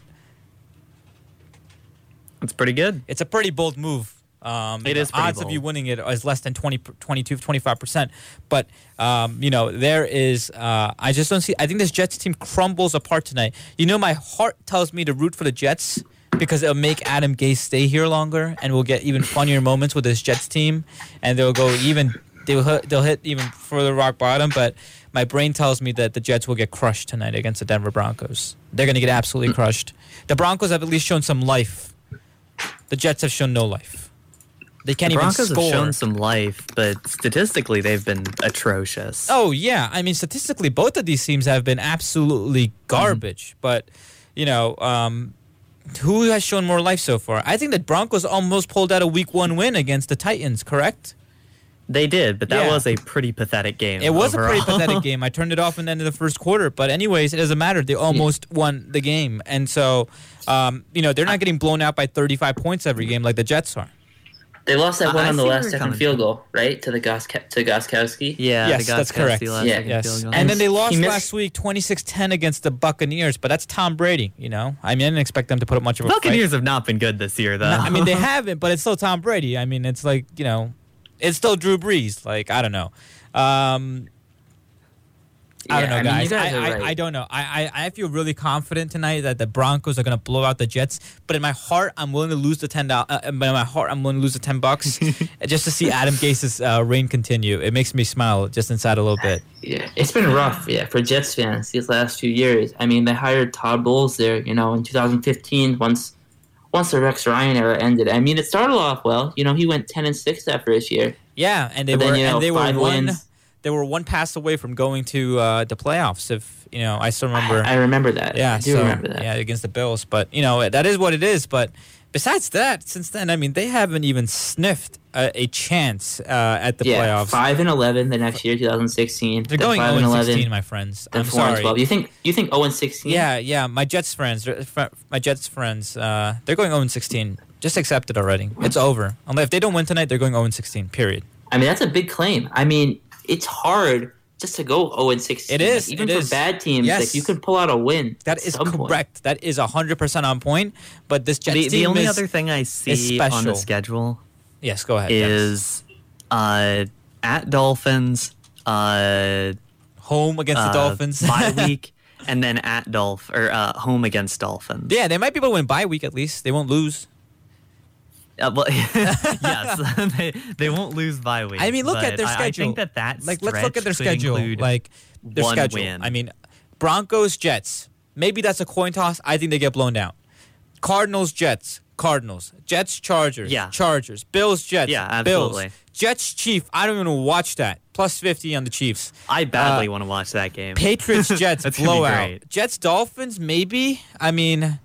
S4: That's pretty good.
S2: It's a pretty bold move. Um,
S4: It is
S2: odds of you winning it is less than 20, 22, 25%. But, um, you know, there is, uh, I just don't see, I think this Jets team crumbles apart tonight. You know, my heart tells me to root for the Jets because it'll make Adam Gase stay here longer and we'll get even funnier moments with this Jets team. And they'll go even, they'll hit, they'll hit even further rock bottom. But my brain tells me that the Jets will get crushed tonight against the Denver Broncos. They're going to get absolutely crushed. The Broncos have at least shown some life. The Jets have shown no life. They can't
S4: the Broncos
S2: even score.
S4: have shown some life, but statistically they've been atrocious.
S2: Oh yeah, I mean statistically, both of these teams have been absolutely garbage. But you know, um, who has shown more life so far? I think that Broncos almost pulled out a Week One win against the Titans. Correct?
S4: They did, but that
S2: Yeah.
S4: was a pretty pathetic game.
S2: It was a pretty pathetic game. I turned it off in the end of the first quarter. But anyways, it doesn't matter. They almost won the game, and so um, you know they're not getting blown out by 35 points every game like the Jets are.
S3: They lost that one
S4: I
S3: on the last second field
S4: from.
S3: goal, right? To the Gosk- to Gostkowski.
S4: Yeah,
S2: Yes,
S4: the
S2: that's correct.
S4: last
S3: Yeah.
S2: Yes,
S4: field goal.
S2: and then they lost
S3: missed-
S2: last week 26-10 against the Buccaneers, but that's Tom Brady. You know, I mean, I didn't expect them to put up much of a fight.
S4: Buccaneers have not been good this year, though.
S2: No, I mean, they haven't, but it's still Tom Brady. I mean, it's like you know, it's still Drew Brees. Like I don't know. Um, I don't know,
S3: Yeah, I mean,
S2: guys.
S3: you guys
S2: I,
S3: are
S2: I,
S3: right.
S2: I don't know. I, I, I feel really confident tonight that the Broncos are going to blow out the Jets. But in my heart, I'm willing to lose the ten dollars. Uh, but in my heart, I'm willing to lose the ten bucks just to see Adam Gase's uh, reign continue. It makes me smile just inside a little bit.
S3: Yeah, it's been rough, yeah, for Jets fans these last few years. I mean, they hired Todd Bowles there, you know, in 2015 once once the Rex Ryan era ended. I mean, it started off well. You know, he went 10 and 6 after his year.
S2: Yeah, and they
S3: But then,
S2: were
S3: you know,
S2: and they were
S3: five
S2: one.
S3: wins.
S2: They were one pass away from going to uh, the playoffs. If you know, I still remember.
S3: I remember that.
S2: Yeah,
S3: I do
S2: so,
S3: remember that.
S2: Yeah, against the Bills. But you know that is what it is. But besides that, since then, I mean, they haven't even sniffed a, a chance uh, at the
S3: yeah,
S2: playoffs.
S3: 5 and 11 the next year, 2016.
S2: They're
S3: then
S2: going
S3: 5
S2: 0
S3: and
S2: and
S3: 11.
S2: 16, my friends. I'm
S3: 4 and
S2: sorry.
S3: 12. You think you think 0 and 16?
S2: Yeah, yeah. My Jets friends, they're- my Jets friends, uh, they're going 0 and 16. Just accept it already. It's over. Unless if they don't win tonight, they're going 0 and 16. Period.
S3: I mean, that's a big claim. I mean, it's hard just to go 0 and 16.
S2: It is,
S3: Like, even
S2: it
S3: for
S2: is.
S3: bad teams,
S2: Yes.
S3: like you can pull out a win.
S2: That is
S3: at
S2: is
S3: some point.
S2: correct. That is 100% on point. But this Jets
S4: the,
S2: team
S4: the only
S2: is,
S4: other thing I see on
S2: special.
S4: the schedule
S2: Yes, go ahead. Dennis.
S4: is uh, at Dolphins, uh,
S2: home against the
S4: uh,
S2: Dolphins.
S4: bye week, and then at Dolph or uh, home against Dolphins.
S2: Yeah, they might be able to win bye week at least. They won't lose.
S4: Uh, well, yes, they, they won't lose by week.
S2: I mean, look at their
S4: I- I,
S2: schedule.
S4: think that that
S2: like let's look at their schedule. Like their
S4: one
S2: schedule.
S4: win.
S2: I mean, Broncos, Jets. Maybe that's a coin toss. I think they get blown out. Cardinals, Jets. Cardinals, Jets, Chargers,
S4: Yeah.
S2: Chargers, Bills, Jets,
S4: Yeah,
S2: Bills,
S4: absolutely.
S2: Jets, Chief. I don't even watch that. Plus fifty on the Chiefs.
S4: I badly
S2: uh,
S4: want to watch that game.
S2: Patriots, Jets, blowout. Jets, Dolphins, maybe. I mean,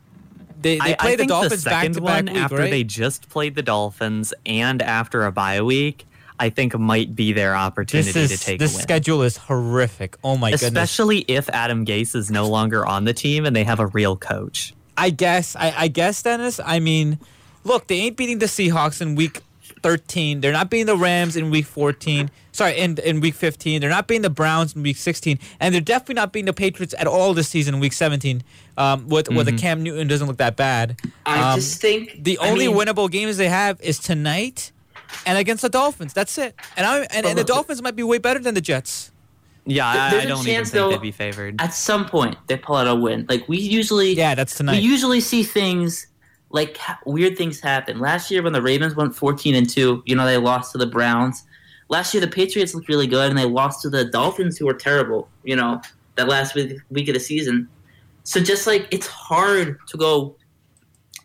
S2: they they
S4: I,
S2: play
S4: I
S2: the Dolphins
S4: the
S2: back
S4: second
S2: to back
S4: one
S2: week,
S4: after
S2: right?
S4: they just played the Dolphins and after a bye week, I think might be their opportunity
S2: is
S4: to take
S2: this schedule is horrific. Oh my goodness.
S4: Especially if Adam Gase is no longer on the team and they have a real coach.
S2: I guess I, I guess Dennis. I mean, look, they ain't beating the Seahawks in week 13. They're not beating the Rams in week 14. Sorry, in in week 15. They're not beating the Browns in week 16, and they're definitely not beating the Patriots at all this season in week 17. Um, with with the Cam Newton doesn't look that bad.
S3: I
S2: Um,
S3: just think
S2: the
S3: I
S2: only
S3: mean,
S2: winnable games they have is tonight and against the Dolphins. That's it. And I and, and the Dolphins might be way better than the Jets.
S4: Yeah,
S3: Th-
S4: I,
S3: there's
S4: I
S3: a
S4: don't even
S3: chance,
S4: think
S3: though,
S4: they'd be favored.
S3: at some point they pull out a win. Like we usually
S2: Yeah, that's tonight.
S3: we usually see things like weird things happen. Last year when the Ravens went 14 and 2, you know, they lost to the Browns. Last year the Patriots looked really good and they lost to the Dolphins who were terrible, you know, that last week, week of the season. So just like it's hard to go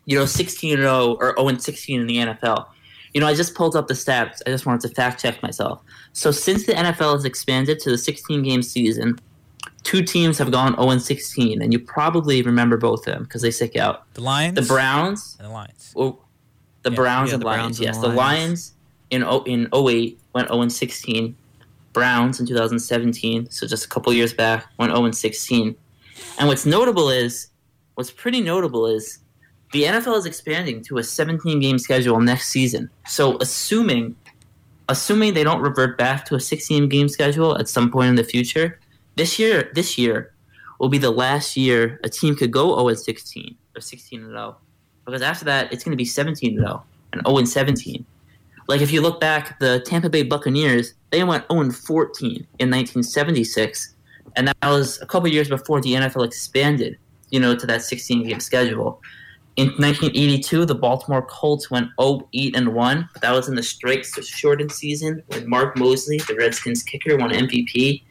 S3: you know 16 and 0 or 0 and 16 in the NFL. You know, I just pulled up the stats. I just wanted to fact check myself. So since the NFL has expanded to the 16 game season, two teams have gone 0 and 16, and you probably remember both of them because they stick out.
S2: the Lions.
S3: The Browns,
S2: And the Lions.
S3: well, the
S2: Yeah,
S3: Browns
S4: yeah,
S3: and
S4: the
S3: Lions.
S4: Browns
S3: yes,
S4: the
S3: the
S4: Lions.
S3: Lions in o, in 08 went 0 and 16. Browns in 2017, so just a couple years back, went 0 and 16. And what's notable is, what's pretty notable is, the NFL is expanding to a 17 game schedule next season. So assuming, assuming they don't revert back to a 16 game schedule at some point in the future, this year, this year will be the last year a team could go 0 and 16 or 16 and 0 because after that it's going to be 17 and 0 and 0 and 17. Like if you look back, the Tampa Bay Buccaneers they went 0 and 14 in 1976, and that was a couple years before the NFL expanded, you know, to that 16 game schedule. In 1982, the Baltimore Colts went 0 8 and 1, but that was in the strikes shortened season when Mark Moseley, the Redskins kicker, won MVP.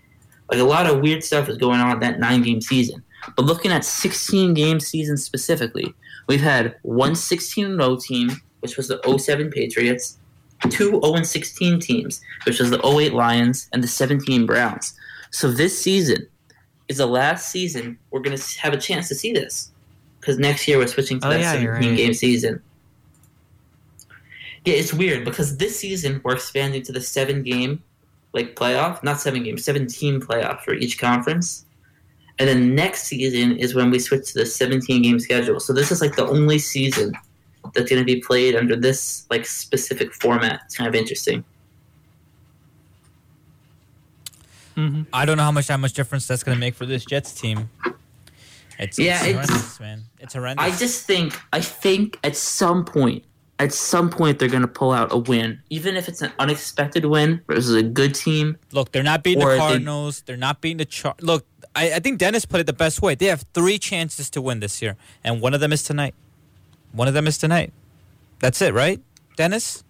S3: Like a lot of weird stuff is going on that nine game season. But looking at 16 game season specifically, we've had one 16 0 team, which was the 07 Patriots, two 0 16 teams, which was the 08 Lions and the 17 Browns. So this season is the last season we're going to have a chance to see this. Because next year we're switching to
S4: Oh,
S3: that
S4: yeah,
S3: 17
S4: right.
S3: game season. Yeah, it's weird because this season we're expanding to the seven game like playoff, not seven games, seven team playoff for each conference. And then next season is when we switch to the 17 game schedule. So this is like the only season that's going to be played under this like specific format. It's kind of interesting.
S4: hmm
S2: I don't know how much that much difference that's gonna make for this Jets team. It's,
S3: Yeah,
S2: it's
S3: it's-
S2: horrendous, man. It's horrendous.
S3: I just think I think at some point, at some point they're going to pull out a win, even if it's an unexpected win versus a good team.
S2: look. They're not beating the Cardinals. They, are not beating the Char. Look, I, I think Dennis put it the best way. They have three chances to win this year, and one of them is tonight. One of them is tonight. That's it, right, Dennis?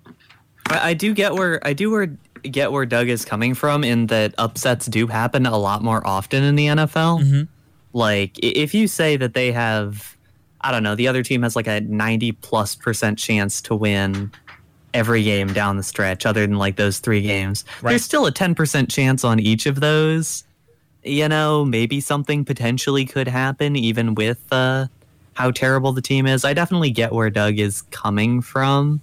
S4: I, I do get where I do where get where Doug is coming from in that upsets do happen a lot more often in the NFL.
S2: Mhm.
S4: Like if you say that they have, I don't know, the other team has like a ninety plus percent chance to win every game down the stretch, other than like those three games.
S2: Right.
S4: There's still a ten percent chance on each of those. You know, maybe something potentially could happen even with uh, how terrible the team is. I definitely get where Doug is coming from.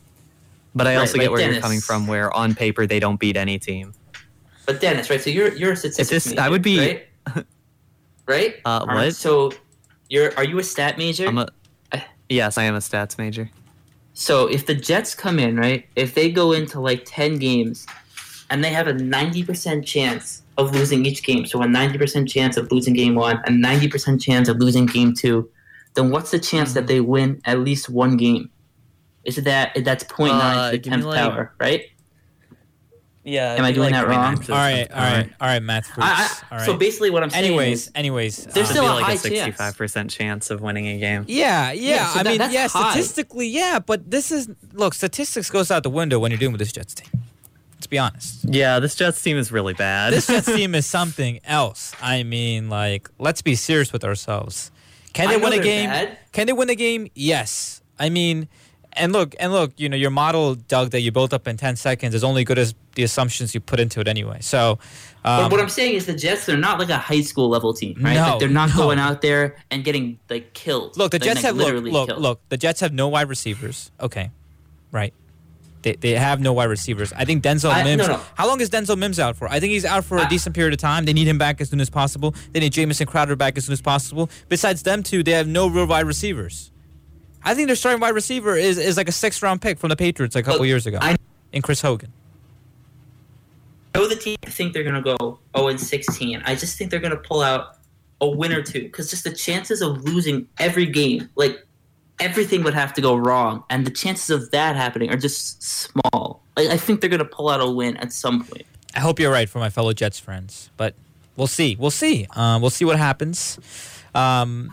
S4: But I
S3: Right,
S4: also
S3: like
S4: get where you're coming from, where on paper they don't beat any team.
S3: But Dennis, right? So you're you're a statistics
S4: this-
S3: major,
S4: I would be-
S3: right. right?
S4: Uh, what?
S3: So you're are you a stat major?
S4: I'm a yes, I am a stats major.
S3: So if the Jets come in, right, if they go into like 10 games and they have a 90% chance of losing each game, so a 90% chance of losing game one, a 90% chance of losing game two, then what's the chance
S4: Mm-hmm.
S3: that they win at least one game? Is it that that's 0.9
S4: Uh,
S3: to the 10th
S4: like-
S3: power, right?
S4: Yeah.
S3: Am I
S4: it'd be
S3: doing that wrong?
S2: All right, all right, all right, Matt.
S3: I, I,
S2: all right.
S3: So basically, what I'm saying
S2: anyways,
S3: is,
S2: anyways,
S3: There's
S2: uh,
S3: still
S4: It'd
S3: a
S4: be like a
S3: chance.
S4: sixty-five percent chance of winning a game.
S2: Yeah, yeah.
S3: Yeah, so
S2: I
S3: that-
S2: mean,
S3: that's
S2: yeah,
S3: high.
S2: statistically, yeah, but this is look, statistics goes out the window when you're dealing with this Jets team. Let's be honest.
S4: Yeah, this Jets team is really bad.
S2: This Jets team is something else. I mean, like, let's be serious with ourselves. Can they win a game?
S3: bad.
S2: Can they win a game? Yes. I mean, and look, and look, you know, your model, Doug, that you built up in 10 seconds is only good as the assumptions you put into it anyway. So, um,
S3: But what I'm saying is the Jets, they're not like a high school level team, right?
S2: No,
S3: like they're not
S2: no.
S3: going out there and getting like killed.
S2: Look, the Jets
S3: like,
S2: have look,
S3: literally
S2: look,
S3: killed.
S2: look. The Jets have no wide receivers. Okay, right. They, they have no wide receivers. I think Denzel
S3: I-
S2: Mims.
S3: no.
S2: How long is Denzel Mims out for? I think he's out for a decent period of time. They need him back as soon as possible. They need Jamison Crowder back as soon as possible. Besides them two, they have no real wide receivers. I think their starting wide receiver is, is like a sixth round pick from the Patriots a couple
S3: Look,
S2: years ago.
S3: I-
S2: in Chris Hogan.
S3: I know the team I think they're going to go 0 and 16. I just think they're going to pull out a win or two because just the chances of losing every game, like everything would have to go wrong, and the chances of that happening are just small. Like, I think they're going to pull out a win at some point.
S2: I hope you're right for my fellow Jets friends, but we'll see. We'll see. Um, we'll see what happens. Um,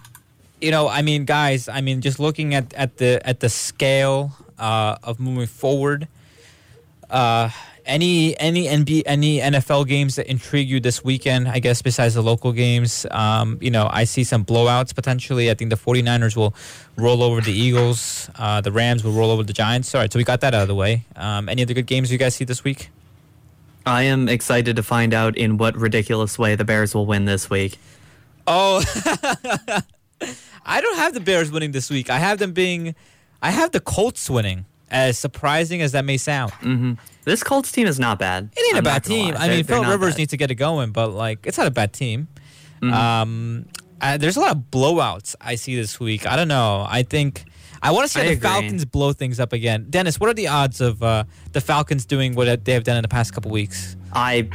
S2: you know, I mean, guys, I mean, just looking at, at the at the scale uh, of moving forward, uh, any any NB any NFL games that intrigue you this weekend? I guess besides the local games, um, you know, I see some blowouts potentially. I think the 49ers will roll over the Eagles. Uh, the Rams will roll over the Giants. All right, so we got that out of the way. Um, any other good games you guys see this week?
S4: I am excited to find out in what ridiculous way the Bears will win this week.
S2: Oh, I don't have the Bears winning this week. I have them being, I have the Colts winning. As surprising as that may sound,
S4: hmm This Colts team is not bad.
S2: it ain't a
S4: I'm
S2: bad team. I mean, Phil Rivers
S4: bad.
S2: needs to get it going, but like, it's not a bad team.
S4: Mhm.
S2: Um, uh, there's a lot of blowouts I see this week. I don't know. I think I want to see
S4: I
S2: the
S4: agree.
S2: Falcons blow things up again. Dennis, what are the odds of uh, the Falcons doing what they have done in the past couple weeks?
S4: I,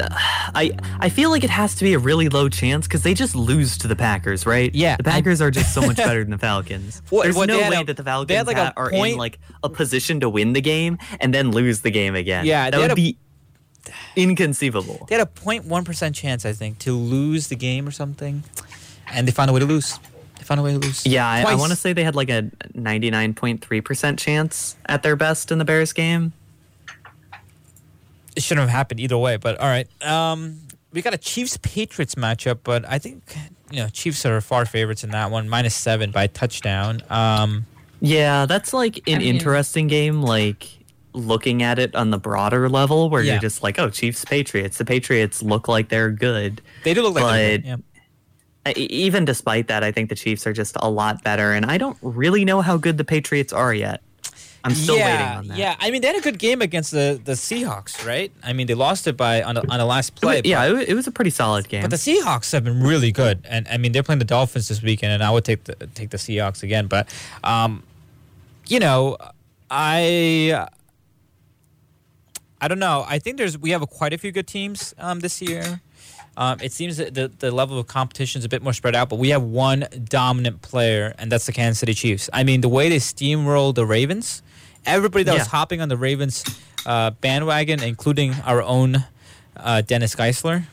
S4: I, I feel like it has to be a really low chance because they just lose to the Packers, right?
S2: Yeah,
S4: the
S2: I-
S4: Packers are just so much better than the Falcons. There's no way
S2: a-
S4: that the Falcons
S2: like
S4: ha- are
S2: point-
S4: in like a position to win the game and then lose the game again.
S2: Yeah,
S4: that would
S2: a-
S4: be inconceivable.
S2: They had a 0.1 percent chance, I think, to lose the game or something, and they found a way to lose. They found a way to lose.
S4: Yeah, I, I want to say they had like a 99.3% chance at their best in the Bears game.
S2: It shouldn't have happened either way. But all right, um, we got a Chiefs Patriots matchup, but I think you know Chiefs are far favorites in that one, minus seven by touchdown. Um,
S4: Yeah, that's like an
S3: I mean-
S4: interesting game. Like looking at it on the broader level, where
S2: Yeah.
S4: you're just like, oh, Chiefs, Patriots. The Patriots look like they're good.
S2: they do look like they're good, yeah.
S4: I- Even despite that, I think the Chiefs are just a lot better, and I don't really know how good the Patriots are yet. I'm still
S2: yeah,
S4: waiting on that.
S2: yeah. I mean, they had a good game against the, the Seahawks, right? I mean, they lost it by on the, on the last
S4: It
S2: play.
S4: wa- yeah,
S2: but,
S4: it wa- it was a pretty solid game.
S2: but the Seahawks have been really good, and I mean, they're playing the Dolphins this weekend, and I would take the take the Seahawks again. But, um, you know, I I don't know. I think there's we have a, quite a few good teams um, this year. Um, it seems that the, the level of competition is a bit more spread out, but we have one dominant player, and that's the Kansas City Chiefs. I mean, the way they steamroll the Ravens, everybody that was hopping on the Ravens uh, bandwagon, including our own uh, Dennis Geisler.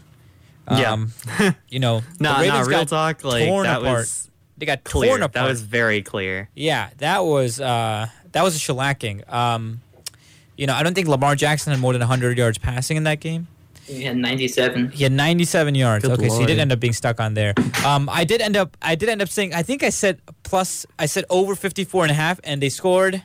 S4: Yeah.
S2: Um, you know,
S4: no,
S2: the
S4: no, real
S2: got
S4: talk. Like
S2: torn
S4: that
S2: apart.
S4: was
S2: they got
S4: clear.
S2: torn apart.
S4: That was very clear.
S2: Yeah, that was uh, that was a shellacking. Um, you know, I don't think Lamar Jackson had more than 100 yards passing in that game.
S3: He had 97.
S2: He had 97 yards.
S4: Good
S2: okay, so he did end up being stuck on there. Um, I did end up I did end up saying I think I said plus I said over 54 and a half and they scored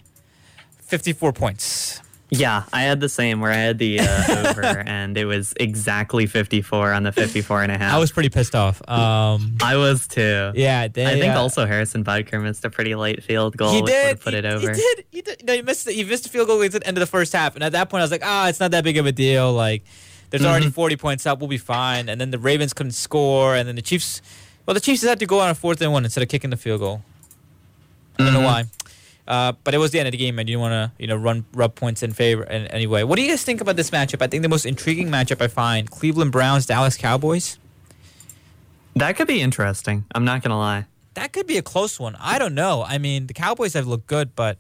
S2: 54 points.
S4: Yeah, I had the same where I had the uh, over, and it was exactly 54 on the 54 and a half.
S2: I was pretty pissed off. Um,
S4: I was too.
S2: yeah, they,
S4: I think
S2: uh,
S4: also Harrison Butker missed a pretty late field goal,
S2: he did
S4: put
S2: he,
S4: it over.
S2: He did. He did. No, he missed. The, he missed the field goal at the end of the first half, and at that point, I was like, ah, it's not that big of a deal. Like, there's already
S4: Mm-hmm.
S2: 40 points up. We'll be fine. And then the Ravens couldn't score, and then the Chiefs. Well, the Chiefs had to go on a fourth and one instead of kicking the field goal. I don't know
S4: Mhm.
S2: why. Uh, but it was the end of the game, and you want to, you know, run rub points in favor. And anyway, what do you guys think about this matchup? I think the most intriguing matchup I find: Cleveland Browns, Dallas Cowboys.
S4: That could be interesting. I'm not gonna lie.
S2: That could be a close one. I don't know. I mean, the Cowboys have looked good, but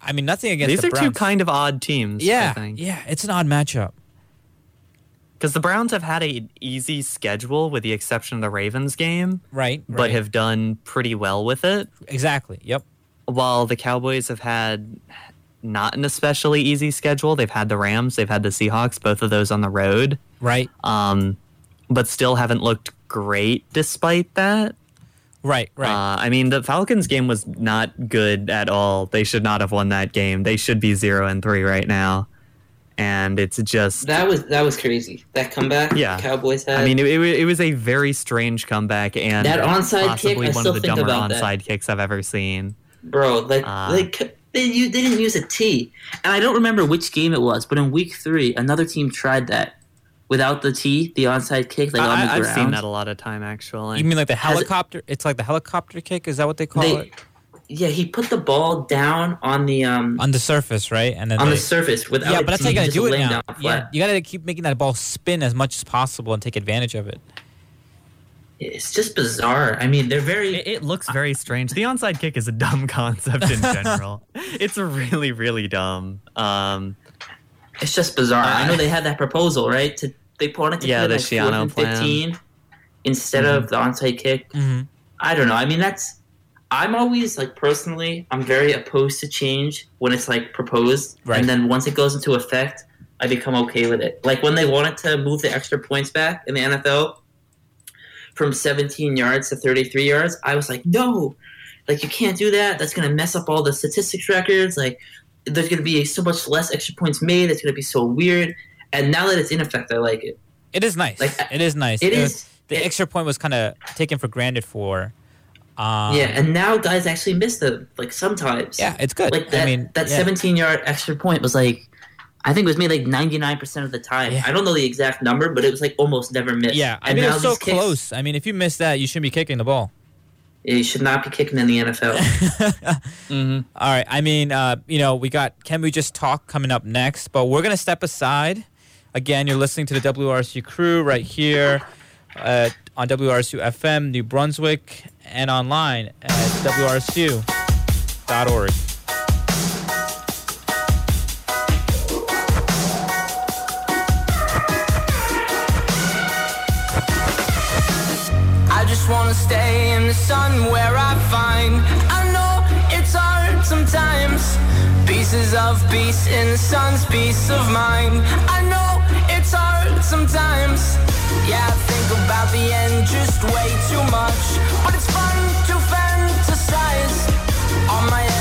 S2: I mean, nothing against
S4: These
S2: the
S4: are two kind of odd teams. I
S2: Yeah,
S4: think.
S2: yeah, it's an odd matchup.
S4: because the Browns have had a easy schedule with the exception of the Ravens game,
S2: Right.
S4: but
S2: right.
S4: have done pretty well with it.
S2: exactly. Yep.
S4: While the Cowboys have had not an especially easy schedule, they've had the Rams, they've had the Seahawks, both of those on the road,
S2: Right.
S4: um, but still haven't looked great despite that.
S2: Right. Right.
S4: Uh, I mean, the Falcons game was not good at all. They should not have won that game. They should be zero and three right now, and it's just.
S3: That was that was crazy. That comeback.
S4: Yeah.
S3: Cowboys had.
S4: I mean, it, it, it was a very strange comeback, and
S3: That onside kick,
S4: possibly
S3: I
S4: one
S3: still
S4: of the
S3: think
S4: dumber
S3: about that.
S4: onside kicks I've ever seen.
S3: Bro, like
S4: Uh,
S3: like they you they didn't use a T, and I don't remember which game it was, but in week three, another team tried that without the T, the onside kick, like I, on the
S4: I, I've
S3: ground.
S4: seen that a lot of time actually.
S2: you mean like the
S3: has it-
S2: helicopter? It's like the helicopter kick. Is that what they call
S3: They-
S2: it?
S3: Yeah, he put the ball down on the um
S2: On the surface, right? And then
S3: on
S2: they,
S3: the surface without.
S2: yeah, but that's
S3: T,
S2: how you gotta do it now. Yeah, you gotta keep making that ball spin as much as possible and take advantage of it.
S3: It's just bizarre. I mean, they're very.
S4: It, it looks very strange. The onside kick is a dumb concept in general. it's really, really dumb. Um,
S3: It's just bizarre. I know
S4: Uh,
S3: they had that proposal, right? To they wanted to
S4: Yeah,
S3: play
S4: the
S3: like fourth
S4: Shiano
S3: and.
S4: Mm-hmm.
S3: fifteen instead of the onside kick.
S2: Mm-hmm.
S3: I don't know. I mean, that's. I'm always like personally, I'm very opposed to change when it's like proposed,
S2: Right.
S3: and then once it goes into effect, I become okay with it. Like when they wanted to move the extra points back in the NFL from 17 yards to 33 yards, I was like, no, like you can't do that. That's gonna mess up all the statistics records. Like there's gonna be so much less extra points made. It's gonna be so weird. And now that it's in effect, I like it.
S2: It is nice.
S3: Like,
S2: it is nice.
S3: It
S2: Uh,
S3: is.
S2: The
S3: it-
S2: extra point was kind of taken for granted for. Um,
S3: yeah, and now guys actually miss them. Like sometimes.
S2: yeah, it's good.
S3: like that
S2: I mean,
S3: that
S2: yeah.
S3: 17 yard extra point was like I think it was made like 99% of the time.
S2: Yeah.
S3: I don't know the exact number, but it was like almost never missed.
S2: Yeah, I
S3: And
S2: mean, it's so
S3: kicks,
S2: close. I mean, if you miss that, you shouldn't be kicking the ball.
S3: You should not be kicking in the NFL.
S4: mhm.
S2: All right. I mean, uh, you know, we got Can We Just Talk coming up next, but we're going to step aside. Again, you're listening to the WRSU crew right here uh, on WRSU FM, New Brunswick, and online at WRSU.org.
S5: Just stay in the sun where I find. I know it's hard sometimes. Pieces of peace in the sun's peace of mind. I know it's hard sometimes. Yeah, I think about the end just way too much. But it's fun to fantasize. All my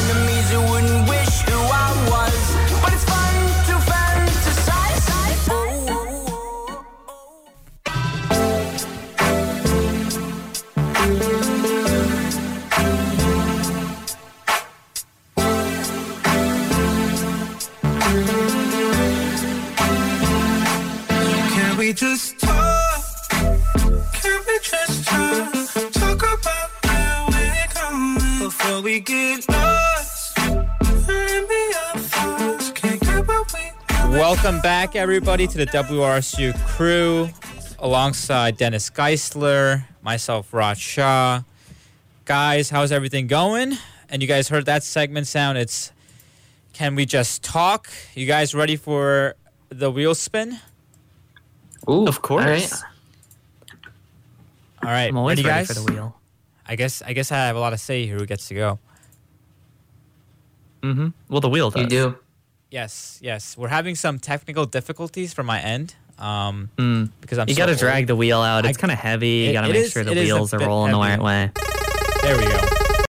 S6: we get lost. And be our thoughts. Can't get what we know.
S2: Welcome back, everybody, to the WRSU crew alongside Dennis Geisler, myself, Raj Shah. Guys, how's everything going? And you guys heard that segment sound. It's Can We Just Talk? You guys ready for the wheel spin?
S3: Ooh,
S4: Of course.
S3: all right.
S2: All right,
S4: I'm always
S2: ready,
S4: ready
S2: guys?
S4: for the wheel.
S2: I guess I guess I have a lot to say here. Who gets to go?
S4: Mm-hmm. Well, the wheel does.
S3: You do.
S2: Yes, yes. We're having some technical difficulties from my end. Um,
S4: Mm.
S2: because I'm
S4: You
S2: so
S4: got to
S2: old.
S4: drag the wheel out. It's
S2: I-
S4: kind of heavy.
S2: It-
S4: You got to make
S2: is-
S4: sure the
S2: it is a
S4: wheels are
S2: bit
S4: rolling the right way.
S2: There we go.